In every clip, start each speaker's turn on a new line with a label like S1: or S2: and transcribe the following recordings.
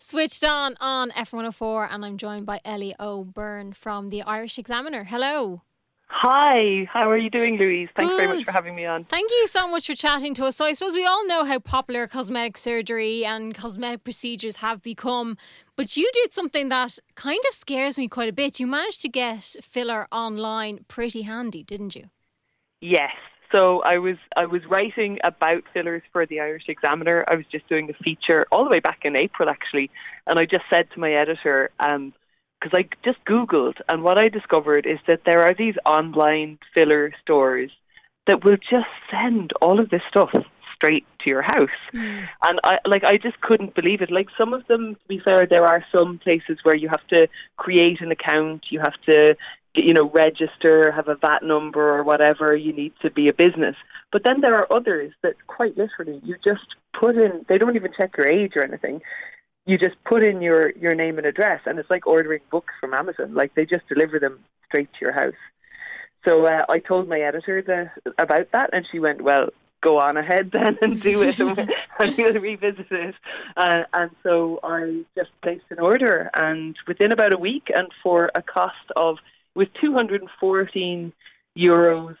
S1: Switched on on F104, and I'm joined by Ellie O'Byrne from the Irish Examiner. Hello.
S2: Hi, how are you doing, Louise? Thanks
S1: Good.
S2: very much for having me on.
S1: Thank you so much for chatting to us. So, I suppose we all know how popular cosmetic surgery and cosmetic procedures have become, but you did something that kind of scares me quite a bit. You managed to get filler online pretty handy, didn't you?
S2: Yes. So I was I was writing about fillers for the Irish Examiner. I was just doing a feature all the way back in April actually, and I just said to my editor, um, because I just Googled, and what I discovered is that there are these online filler stores that will just send all of this stuff straight to your house.
S1: Mm.
S2: And I like I just couldn't believe it. Like some of them, to be fair, there are some places where you have to create an account, you have to you know register, have a VAT number or whatever. You need to be a business. But then there are others that quite literally you just put in. They don't even check your age or anything you just put in your your name and address, and it's like ordering books from Amazon. Like they just deliver them straight to your house. So uh, I told my editor the, about that, and she went, "Well, go on ahead then and do it, and we'll revisit it." Uh, and so I just placed an order, and within about a week, and for a cost of it was 214 euros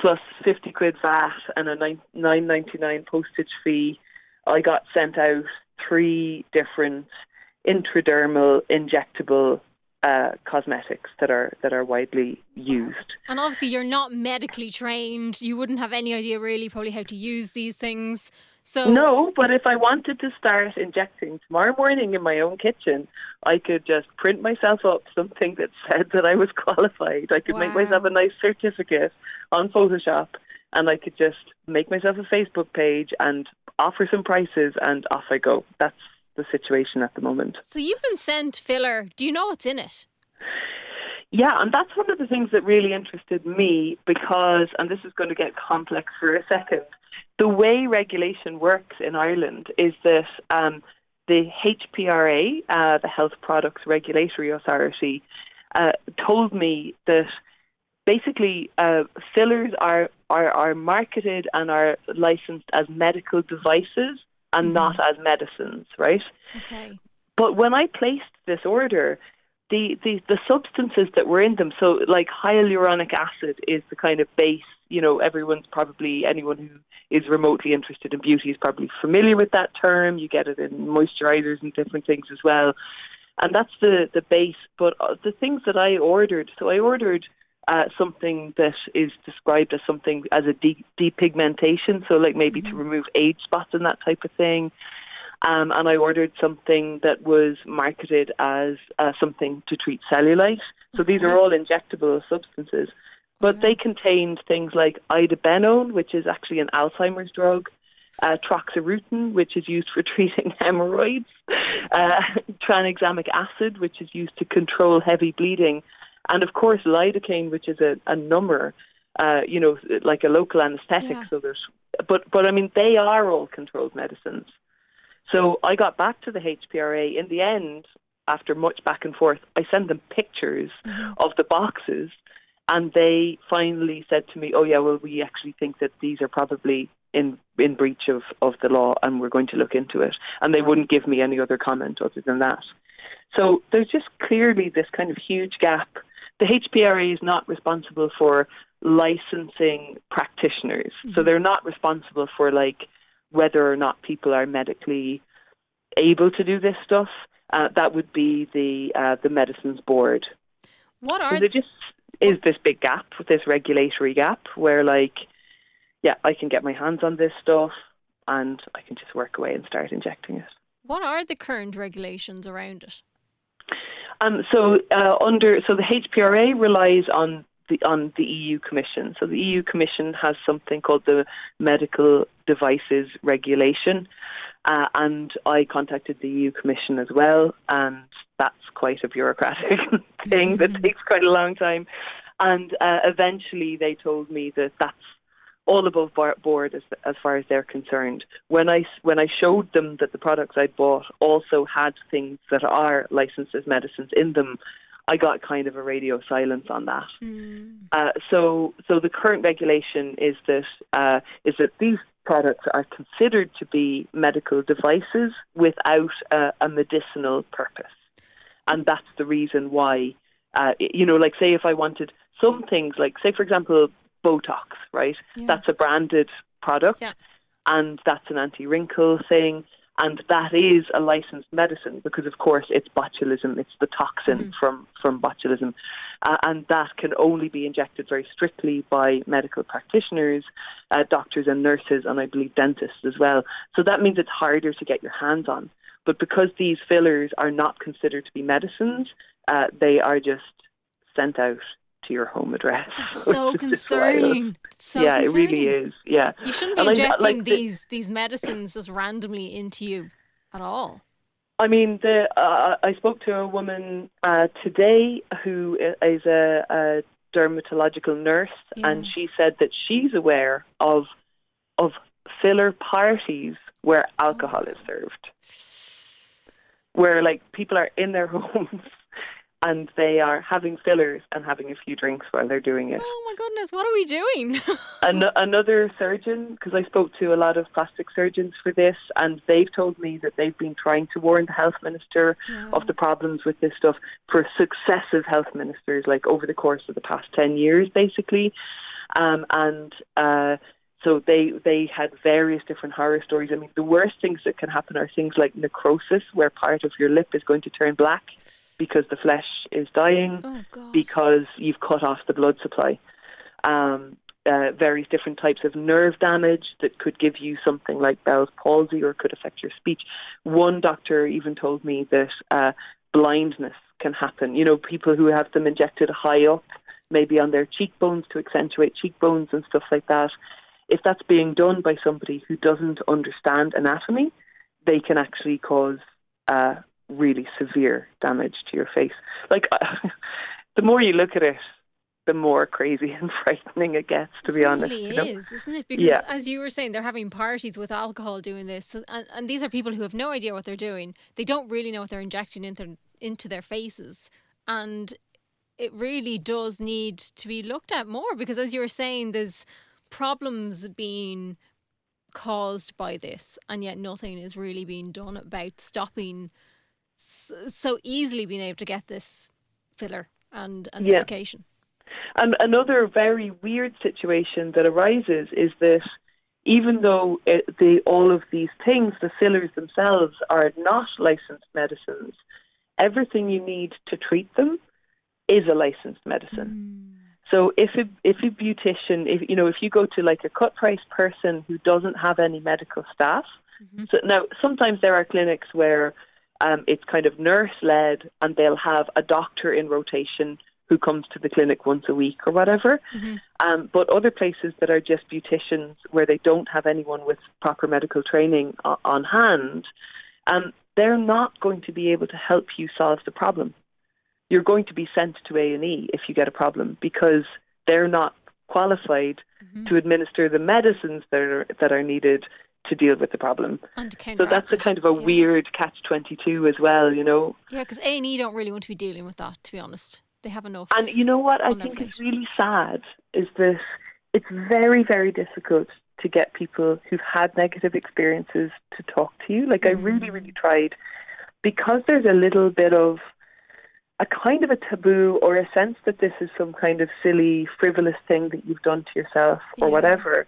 S2: plus 50 quid VAT and a 9.99 postage fee, I got sent out three different intradermal injectable uh, cosmetics that are that are widely used.
S1: And obviously, you're not medically trained. You wouldn't have any idea really probably how to use these things. So
S2: No, but if I wanted to start injecting tomorrow morning in my own kitchen, I could just print myself up something that said that I was qualified. I could make myself a nice certificate on Photoshop and I could just make myself a Facebook page and offer some prices and off I go. That's the situation at the moment.
S1: So you've been sent filler. Do you know what's in it?
S2: Yeah, and that's one of the things that really interested me because, and this is going to get complex for a second, the way regulation works in Ireland is that um, the HPRA, uh, the Health Products Regulatory Authority, uh, told me that basically uh, fillers are, are, are marketed and are licensed as medical devices and
S1: Mhm.
S2: not as medicines, right?
S1: Okay.
S2: But when I placed this order, the, the, the substances that were in them, so like hyaluronic acid is the kind of base, you know, everyone's probably, anyone who is remotely interested in beauty is probably familiar with that term. You get it in moisturizers and different things as well. And that's the, the base. But uh, the things that I ordered, so I ordered uh, something that is described as something as a de- depigmentation, so like maybe to remove age spots and that type of thing. Um, and I ordered something that was marketed as uh, something to treat cellulite. So these are all injectable substances, but they contained things like idebenone, which is actually an Alzheimer's drug, uh, troxerutin, which is used for treating hemorrhoids, uh, tranexamic acid, which is used to control heavy bleeding, and of course lidocaine, which is a, a number, uh, you know, like a local anaesthetic.
S1: Yeah.
S2: So there's, but but I mean, they are all controlled medicines. So I got back to the HPRA. In the end, after much back and forth, I sent them pictures of the boxes, and they finally said to me, "Oh yeah, well we actually think that these are probably in in breach of of the law, and we're going to look into it." And they wouldn't give me any other comment other than that. So there's just clearly this kind of huge gap. The HPRA is not responsible for licensing practitioners, so they're not responsible for like whether or not people are medically able to do this stuff. Uh, that would be the uh, the medicines board.
S1: What
S2: So
S1: are
S2: there just is this big gap, this regulatory gap, where like, yeah, I can get my hands on this stuff and I can just work away and start injecting it.
S1: what are the current regulations around it?
S2: Um, so uh, under so the HPRA relies on the on the EU Commission. So the EU Commission has something called the Medical Devices Regulation, uh, and I contacted the EU Commission as well, and that's quite a bureaucratic thing that takes quite a long time. And uh, eventually, they told me that that's all above board as as far as they're concerned. When I when I showed them that the products I bought also had things that are licensed as medicines in them, I got kind of a radio silence on that.
S1: Mm.
S2: Uh, so so the current regulation is that uh, is that these products are considered to be medical devices without a, a medicinal purpose. And that's the reason why, uh, you know, like say if I wanted some things, like say for example, Botox, right?
S1: Yeah.
S2: That's a branded product
S1: Yeah.
S2: and that's an anti wrinkle thing. And that is a licensed medicine because, of course, it's botulism. It's the toxin from, from botulism. Uh, and that can only be injected very strictly by medical practitioners, uh, doctors and nurses, and I believe dentists as well. So that means it's harder to get your hands on. But because these fillers are not considered to be medicines, uh, they are just sent out to your home address.
S1: That's so
S2: which is just wild.
S1: concerning. So
S2: yeah,
S1: concerning.
S2: it really is. Yeah.
S1: You shouldn't be
S2: And I-
S1: injecting
S2: like the-
S1: these these medicines just randomly into you at all.
S2: I mean, the uh, I spoke to a woman uh, today who is a, a dermatological nurse, and she said that she's aware of of filler parties where alcohol is served, where like people are in their homes and they are having fillers and having a few drinks while they're doing it.
S1: Oh my goodness, what are we doing?
S2: An- another surgeon, because I spoke to a lot of plastic surgeons for this, and they've told me that they've been trying to warn the health minister of the problems with this stuff for successive health ministers, like over the course of the past 10 years, basically. Um, and uh, so they, they had various different horror stories. I mean, the worst things that can happen are things like necrosis, where part of your lip is going to turn black because the flesh is dying
S1: oh
S2: because you've cut off the blood supply. Um, uh, various different types of nerve damage that could give you something like Bell's palsy or could affect your speech. One doctor even told me that uh, blindness can happen. You know, people who have them injected high up, maybe on their cheekbones to accentuate cheekbones and stuff like that. If that's being done by somebody who doesn't understand anatomy, they can actually cause uh, really severe damage to your face. Like, the more you look at it, the more crazy and frightening it gets. To be
S1: It
S2: honest,
S1: really
S2: you know?
S1: is, isn't it? Because
S2: Yeah.
S1: as you were saying, they're having parties with alcohol doing this, and, and these are people who have no idea what they're doing. They don't really know what they're injecting into into their faces, and it really does need to be looked at more. Because as you were saying, there's problems being caused by this, and yet nothing is really being done about stopping so easily being able to get this filler and, and
S2: Yeah.
S1: medication.
S2: And another very weird situation that arises is that even though it, the, all of these things, the fillers themselves, are not licensed medicines, everything you need to treat them is a licensed medicine. Mm. So if a, if a beautician, if you know, if you go to like a cut price person who doesn't have any medical staff, mm-hmm. so now sometimes there are clinics where um, it's kind of nurse led, and they'll have a doctor in rotation who comes to the clinic once a week or whatever. Um, but other places that are just beauticians where they don't have anyone with proper medical training o- on hand, um, they're not going to be able to help you solve the problem. You're going to be sent to A and E if you get a problem because they're not qualified to administer the medicines that are that are needed to deal with the problem.
S1: And
S2: So that's a kind of a
S1: Yeah.
S2: weird catch twenty two as well, you know.
S1: Yeah, because A and E don't really want to be dealing with that. To be honest, they have enough.
S2: And you know what I think is really sad is that it's very, very difficult to get people who've had negative experiences to talk to you. Like I mm-hmm. really, really tried because there's a little bit of a kind of a taboo or a sense that this is some kind of silly, frivolous thing that you've done to yourself or
S1: Yeah.
S2: whatever.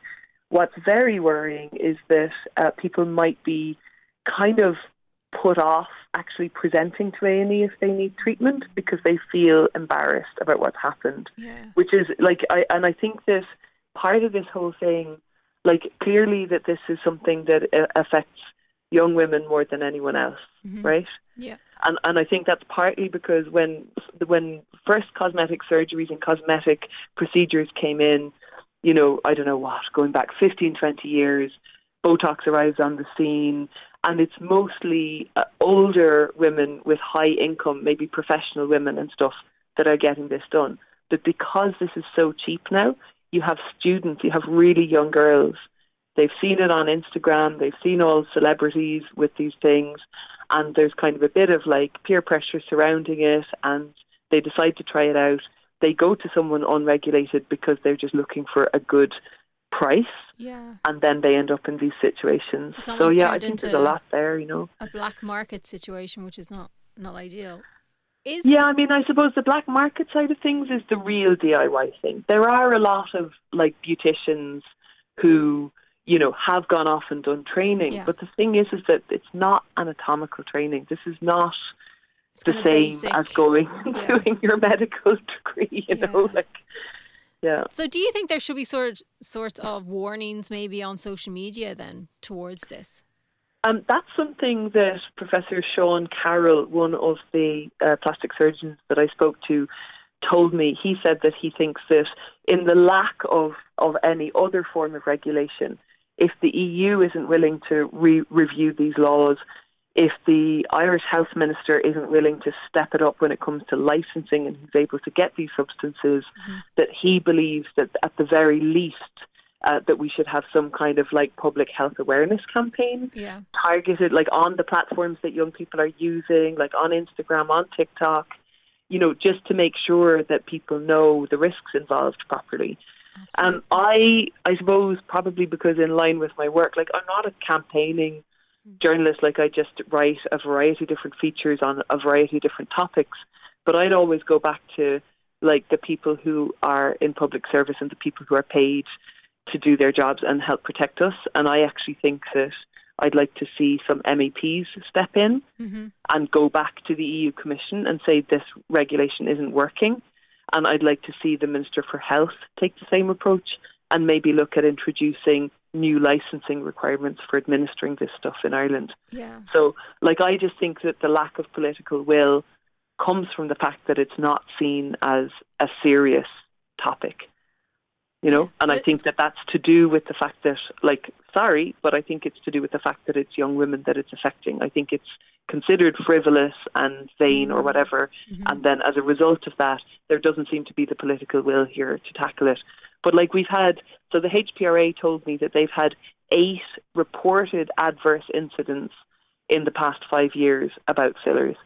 S2: What's very worrying is that uh, people might be kind of put off actually presenting to A&E if they need treatment because they feel embarrassed about what's happened
S1: yeah.
S2: which is like I and I think that part of this whole thing, like clearly that this is something that uh, affects young women more than anyone else, right?
S1: Yeah.
S2: And and I think that's partly because when when first cosmetic surgeries and cosmetic procedures came in, you know, I don't know what, going back 15, 20 years, Botox arrives on the scene, and it's mostly uh, older women with high income, maybe professional women and stuff, that are getting this done. But because this is so cheap now, you have students, you have really young girls. They've seen it on Instagram, they've seen all celebrities with these things, and there's kind of a bit of like peer pressure surrounding it, and they decide to try it out. They go to someone unregulated because they're just looking for a good price.
S1: Yeah.
S2: And then they end up in these situations. So yeah, I think there's a lot there, you know.
S1: A black market situation, which is not not ideal. Is
S2: Yeah, I mean, I suppose the black market side of things is the real DIY thing. There are a lot of like beauticians who, you know, have gone off and done training,
S1: Yeah.
S2: but the thing is, is that it's not anatomical training. This is not the same
S1: basic.
S2: as going
S1: Yeah.
S2: and doing your medical degree. You know, like yeah.
S1: So, do you think there should be sort sorts of warnings maybe on social media then towards this?
S2: Um, that's something that Professor Sean Carroll, one of the uh, plastic surgeons that I spoke to, told me. He said that he thinks that in the lack of, of any other form of regulation, if the EU isn't willing to re- review these laws, if the Irish Health Minister isn't willing to step it up when it comes to licensing and who's able to get these substances, that he believes that at the very least uh, that we should have some kind of like public health awareness campaign
S1: Yeah.
S2: targeted like on the platforms that young people are using, like on Instagram, on TikTok, you know, just to make sure that people know the risks involved properly. Um, I I suppose probably because in line with my work, like I'm not a campaigning journalist, like I just write a variety of different features on a variety of different topics. But I'd always go back to like the people who are in public service and the people who are paid to do their jobs and help protect us. And I actually think that I'd like to see some MEPs step in
S1: hmm
S2: and go back to the EU Commission and say this regulation isn't working. And I'd like to see the Minister for Health take the same approach and maybe look at introducing new licensing requirements for administering this stuff in Ireland.
S1: Yeah.
S2: So, like, I just think that the lack of political will comes from the fact that it's not seen as a serious topic. You know, and I think that that's to do with the fact that, like, sorry, but I think it's to do with the fact that it's young women that it's affecting. I think it's considered frivolous and vain or mm-hmm. whatever, mm-hmm. and then as a result of that, there doesn't seem to be the political will here to tackle it. But like we've had, so the HPRA told me that they've had eight reported adverse incidents in the past five years about fillers.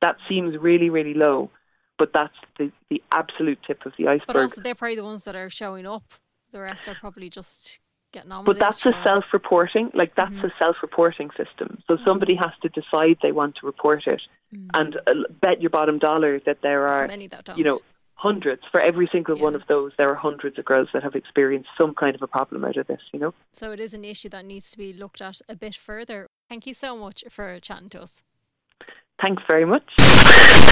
S2: That seems really, really low, but that's the, the absolute tip of the iceberg.
S1: But also, they're probably the ones that are showing up. The rest are probably just getting on
S2: But that's
S1: it.
S2: a
S1: or-
S2: self-reporting, like that's mm-hmm. a self-reporting system. So mm-hmm. somebody has to decide they want to report it, mm-hmm. and uh, bet your bottom dollar that there are,
S1: many that don't.
S2: you know, hundreds for every single one of those. There are hundreds of girls that have experienced some kind of a problem out of this. You know.
S1: So it is an issue that needs to be looked at a bit further. Thank you so much for chatting to us.
S2: Thanks very much.